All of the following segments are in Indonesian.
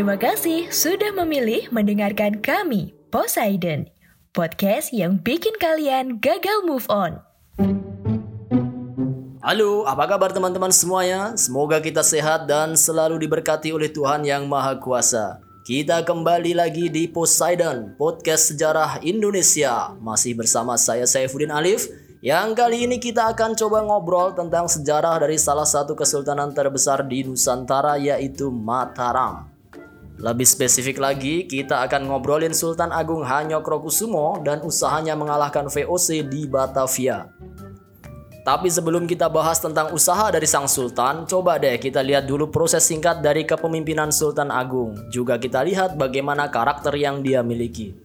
Terima kasih sudah memilih mendengarkan kami, Poseidon. Podcast yang bikin kalian gagal move on. Halo, apa kabar teman-teman semuanya? Semoga kita sehat dan selalu diberkati oleh Tuhan Yang Maha Kuasa. Kita kembali lagi di Poseidon, podcast sejarah Indonesia. Masih bersama saya Saifuddin Alif. Yang kali ini kita akan coba ngobrol tentang sejarah dari salah satu kesultanan terbesar di Nusantara yaitu Mataram. Lebih spesifik lagi, kita akan ngobrolin Sultan Agung Hanyokrokusumo dan usahanya mengalahkan VOC di Batavia. Tapi sebelum kita bahas tentang usaha dari sang sultan, coba deh kita lihat dulu proses singkat dari kepemimpinan Sultan Agung. Juga kita lihat bagaimana karakter yang dia miliki.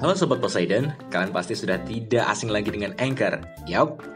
Halo Sobat Poseidon, kalian pasti sudah tidak asing lagi dengan Anchor. Yap,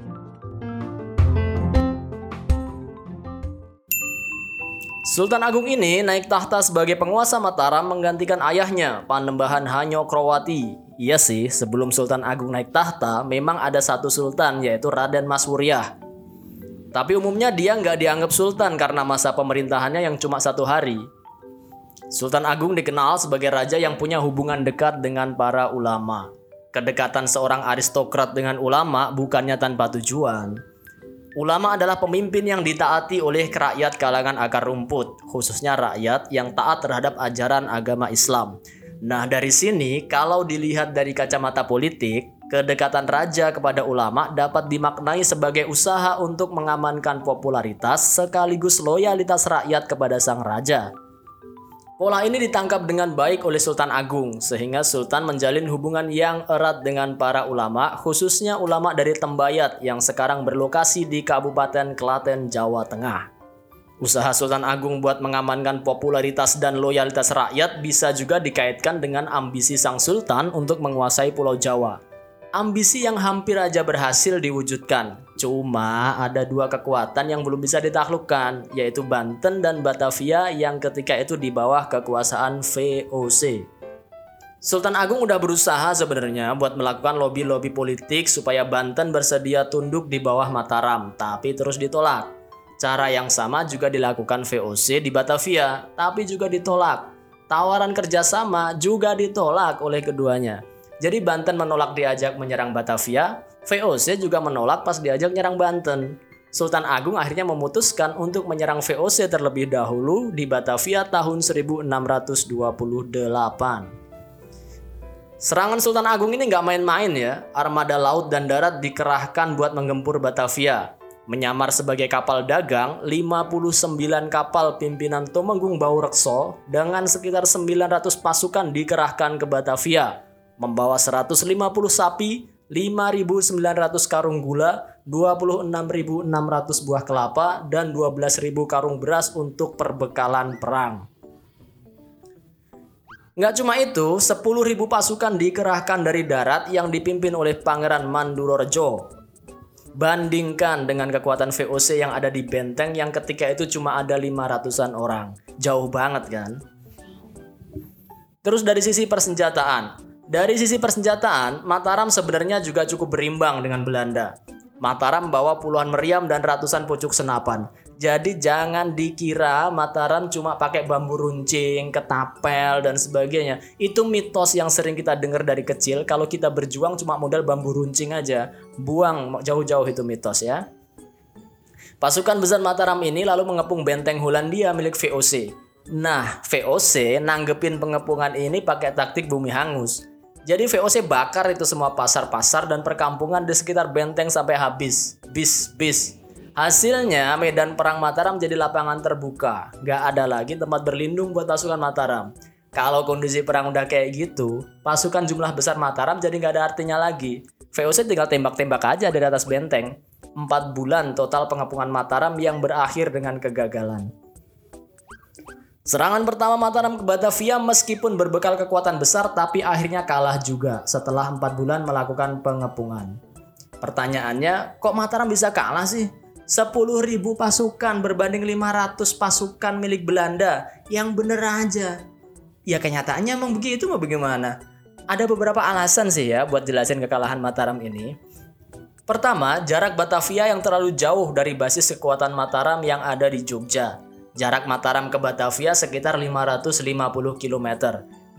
Sultan Agung ini naik tahta sebagai penguasa Mataram menggantikan ayahnya, Panembahan Hanyokrowati. Iya sih, sebelum Sultan Agung naik tahta, memang ada satu sultan yaitu Raden Maswuryah. Tapi umumnya dia nggak dianggap sultan karena masa pemerintahannya yang cuma satu hari. Sultan Agung dikenal sebagai raja yang punya hubungan dekat dengan para ulama. Kedekatan seorang aristokrat dengan ulama bukannya tanpa tujuan. Ulama adalah pemimpin yang ditaati oleh rakyat kalangan akar rumput, khususnya rakyat yang taat terhadap ajaran agama Islam. Nah, dari sini kalau dilihat dari kacamata politik, kedekatan raja kepada ulama dapat dimaknai sebagai usaha untuk mengamankan popularitas sekaligus loyalitas rakyat kepada sang raja. Pola ini ditangkap dengan baik oleh Sultan Agung, sehingga Sultan menjalin hubungan yang erat dengan para ulama, khususnya ulama dari Tembayat yang sekarang berlokasi di Kabupaten Klaten, Jawa Tengah. Usaha Sultan Agung buat mengamankan popularitas dan loyalitas rakyat bisa juga dikaitkan dengan ambisi sang sultan untuk menguasai Pulau Jawa. Ambisi yang hampir aja berhasil diwujudkan. Cuma ada dua kekuatan yang belum bisa ditaklukkan, yaitu Banten dan Batavia yang ketika itu di bawah kekuasaan VOC. Sultan Agung udah berusaha sebenarnya buat melakukan lobby-lobby politik supaya Banten bersedia tunduk di bawah Mataram, tapi terus ditolak. Cara yang sama juga dilakukan VOC di Batavia, tapi juga ditolak. Tawaran kerjasama juga ditolak oleh keduanya. Jadi Banten menolak diajak menyerang Batavia, VOC juga menolak pas diajak menyerang Banten. Sultan Agung akhirnya memutuskan untuk menyerang VOC terlebih dahulu di Batavia tahun 1628. Serangan Sultan Agung ini nggak main-main ya. Armada laut dan darat dikerahkan buat menggempur Batavia. Menyamar sebagai kapal dagang, 59 kapal pimpinan Tumenggung Baurekso dengan sekitar 900 pasukan dikerahkan ke Batavia membawa 150 sapi, 5.900 karung gula, 26.600 buah kelapa, dan 12.000 karung beras untuk perbekalan perang. Nggak cuma itu, 10.000 pasukan dikerahkan dari darat yang dipimpin oleh Pangeran Mandurorejo. Bandingkan dengan kekuatan VOC yang ada di benteng yang ketika itu cuma ada 500-an orang. Jauh banget kan? Terus dari sisi persenjataan, dari sisi persenjataan, Mataram sebenarnya juga cukup berimbang dengan Belanda. Mataram membawa puluhan meriam dan ratusan pucuk senapan. Jadi jangan dikira Mataram cuma pakai bambu runcing, ketapel dan sebagainya. Itu mitos yang sering kita dengar dari kecil. Kalau kita berjuang cuma modal bambu runcing aja, buang jauh-jauh itu mitos ya. Pasukan besar Mataram ini lalu mengepung benteng Hollandia milik VOC. Nah, VOC nanggepin pengepungan ini pakai taktik bumi hangus. Jadi VOC bakar itu semua pasar-pasar dan perkampungan di sekitar benteng sampai habis. Bis, bis. Hasilnya medan perang Mataram jadi lapangan terbuka. Gak ada lagi tempat berlindung buat pasukan Mataram. Kalau kondisi perang udah kayak gitu, pasukan jumlah besar Mataram jadi nggak ada artinya lagi. VOC tinggal tembak-tembak aja dari atas benteng. Empat bulan total pengepungan Mataram yang berakhir dengan kegagalan. Serangan pertama Mataram ke Batavia meskipun berbekal kekuatan besar tapi akhirnya kalah juga setelah empat bulan melakukan pengepungan. Pertanyaannya, kok Mataram bisa kalah sih? 10.000 pasukan berbanding 500 pasukan milik Belanda. Yang bener aja. Ya kenyataannya emang begitu mau bagaimana? Ada beberapa alasan sih ya buat jelasin kekalahan Mataram ini. Pertama, jarak Batavia yang terlalu jauh dari basis kekuatan Mataram yang ada di Jogja. Jarak Mataram ke Batavia sekitar 550 km.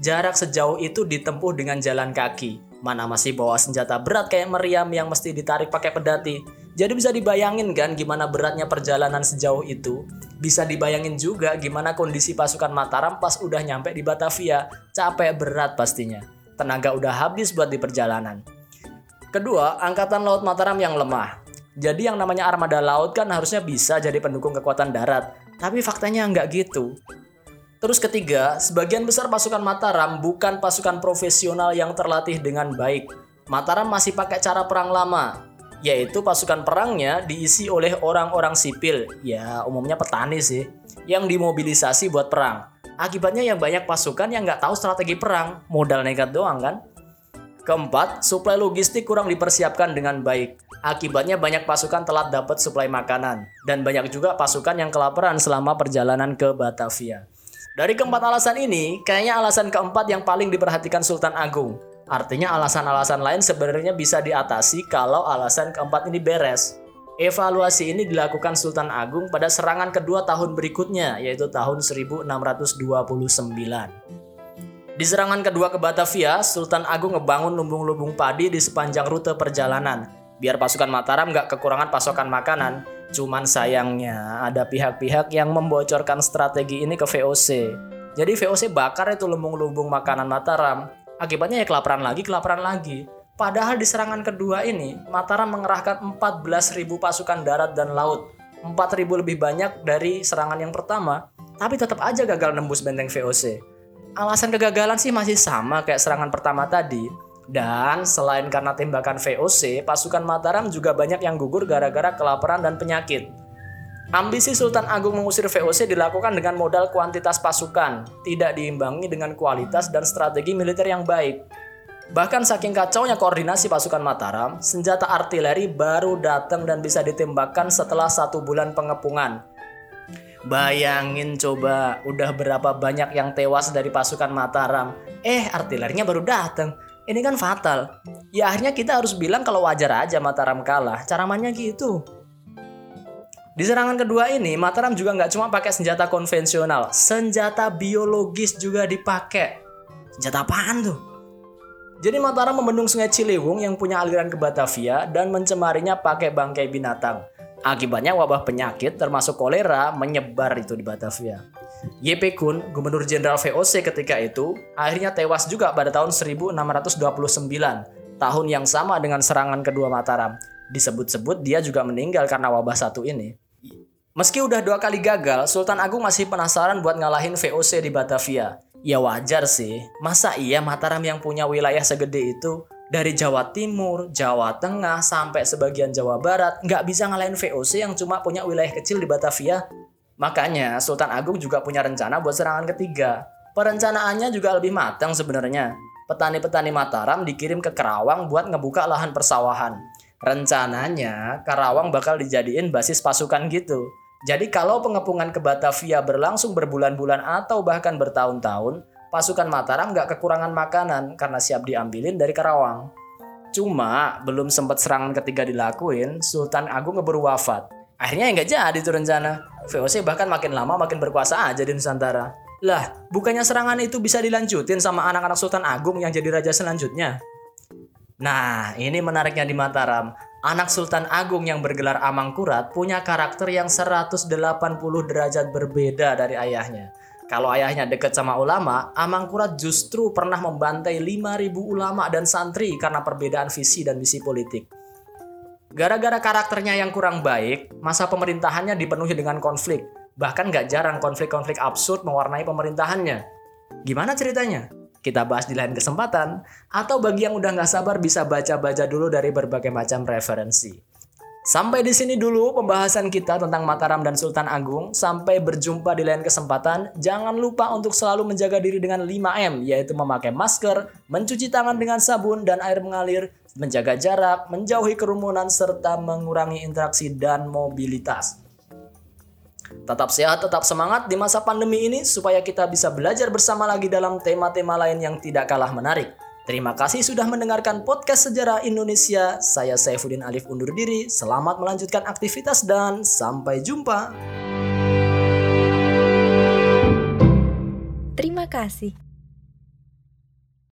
Jarak sejauh itu ditempuh dengan jalan kaki. Mana masih bawa senjata berat kayak meriam yang mesti ditarik pakai pedati. Jadi bisa dibayangin kan gimana beratnya perjalanan sejauh itu. Bisa dibayangin juga gimana kondisi pasukan Mataram pas udah nyampe di Batavia. Capek berat pastinya. Tenaga udah habis buat di perjalanan. Kedua, angkatan laut Mataram yang lemah. Jadi yang namanya armada laut kan harusnya bisa jadi pendukung kekuatan darat. Tapi faktanya nggak gitu. Terus ketiga, sebagian besar pasukan Mataram bukan pasukan profesional yang terlatih dengan baik. Mataram masih pakai cara perang lama, yaitu pasukan perangnya diisi oleh orang-orang sipil, ya umumnya petani sih, yang dimobilisasi buat perang. Akibatnya yang banyak pasukan yang nggak tahu strategi perang, modal nekat doang kan. Keempat, suplai logistik kurang dipersiapkan dengan baik. Akibatnya banyak pasukan telat dapat suplai makanan dan banyak juga pasukan yang kelaparan selama perjalanan ke Batavia. Dari keempat alasan ini, kayaknya alasan keempat yang paling diperhatikan Sultan Agung. Artinya alasan-alasan lain sebenarnya bisa diatasi kalau alasan keempat ini beres. Evaluasi ini dilakukan Sultan Agung pada serangan kedua tahun berikutnya, yaitu tahun 1629. Di serangan kedua ke Batavia, Sultan Agung ngebangun lumbung-lumbung padi di sepanjang rute perjalanan, biar pasukan Mataram nggak kekurangan pasokan makanan. Cuman sayangnya ada pihak-pihak yang membocorkan strategi ini ke VOC. Jadi VOC bakar itu lumbung-lumbung makanan Mataram. Akibatnya ya kelaparan lagi, kelaparan lagi. Padahal di serangan kedua ini, Mataram mengerahkan 14.000 pasukan darat dan laut. 4.000 lebih banyak dari serangan yang pertama, tapi tetap aja gagal nembus benteng VOC. Alasan kegagalan sih masih sama kayak serangan pertama tadi. Dan selain karena tembakan VOC, pasukan Mataram juga banyak yang gugur gara-gara kelaparan dan penyakit. Ambisi Sultan Agung mengusir VOC dilakukan dengan modal kuantitas pasukan, tidak diimbangi dengan kualitas dan strategi militer yang baik. Bahkan saking kacaunya koordinasi pasukan Mataram, senjata artileri baru datang dan bisa ditembakkan setelah satu bulan pengepungan. Bayangin coba, udah berapa banyak yang tewas dari pasukan Mataram. Eh, artilerinya baru datang. Ini kan fatal. Ya akhirnya kita harus bilang kalau wajar aja Mataram kalah. Cara mainnya gitu. Di serangan kedua ini, Mataram juga nggak cuma pakai senjata konvensional, senjata biologis juga dipakai. Senjata apaan tuh? Jadi Mataram membendung sungai Ciliwung yang punya aliran ke Batavia dan mencemarinya pakai bangkai binatang. Akibatnya wabah penyakit termasuk kolera menyebar itu di Batavia. YP Kun, Gubernur Jenderal VOC ketika itu, akhirnya tewas juga pada tahun 1629, tahun yang sama dengan serangan kedua Mataram. Disebut-sebut dia juga meninggal karena wabah satu ini. Meski udah dua kali gagal, Sultan Agung masih penasaran buat ngalahin VOC di Batavia. Ya wajar sih, masa iya Mataram yang punya wilayah segede itu dari Jawa Timur, Jawa Tengah, sampai sebagian Jawa Barat nggak bisa ngalahin VOC yang cuma punya wilayah kecil di Batavia. Makanya Sultan Agung juga punya rencana buat serangan ketiga. Perencanaannya juga lebih matang sebenarnya. Petani-petani Mataram dikirim ke Kerawang buat ngebuka lahan persawahan. Rencananya Karawang bakal dijadiin basis pasukan gitu. Jadi kalau pengepungan ke Batavia berlangsung berbulan-bulan atau bahkan bertahun-tahun, pasukan Mataram nggak kekurangan makanan karena siap diambilin dari Karawang. Cuma belum sempat serangan ketiga dilakuin, Sultan Agung ngeburu wafat. Akhirnya nggak jadi itu rencana. VOC bahkan makin lama makin berkuasa aja di Nusantara. Lah, bukannya serangan itu bisa dilanjutin sama anak-anak Sultan Agung yang jadi raja selanjutnya? Nah, ini menariknya di Mataram. Anak Sultan Agung yang bergelar Amangkurat punya karakter yang 180 derajat berbeda dari ayahnya. Kalau ayahnya dekat sama ulama, Amangkurat justru pernah membantai 5.000 ulama dan santri karena perbedaan visi dan misi politik. Gara-gara karakternya yang kurang baik, masa pemerintahannya dipenuhi dengan konflik. Bahkan gak jarang konflik-konflik absurd mewarnai pemerintahannya. Gimana ceritanya? Kita bahas di lain kesempatan, atau bagi yang udah gak sabar bisa baca-baca dulu dari berbagai macam referensi. Sampai di sini dulu pembahasan kita tentang Mataram dan Sultan Agung. Sampai berjumpa di lain kesempatan. Jangan lupa untuk selalu menjaga diri dengan 5M, yaitu memakai masker, mencuci tangan dengan sabun dan air mengalir, menjaga jarak, menjauhi kerumunan, serta mengurangi interaksi dan mobilitas. Tetap sehat, tetap semangat di masa pandemi ini supaya kita bisa belajar bersama lagi dalam tema-tema lain yang tidak kalah menarik. Terima kasih sudah mendengarkan podcast Sejarah Indonesia. Saya Saifuddin Alif undur diri. Selamat melanjutkan aktivitas dan sampai jumpa. Terima kasih.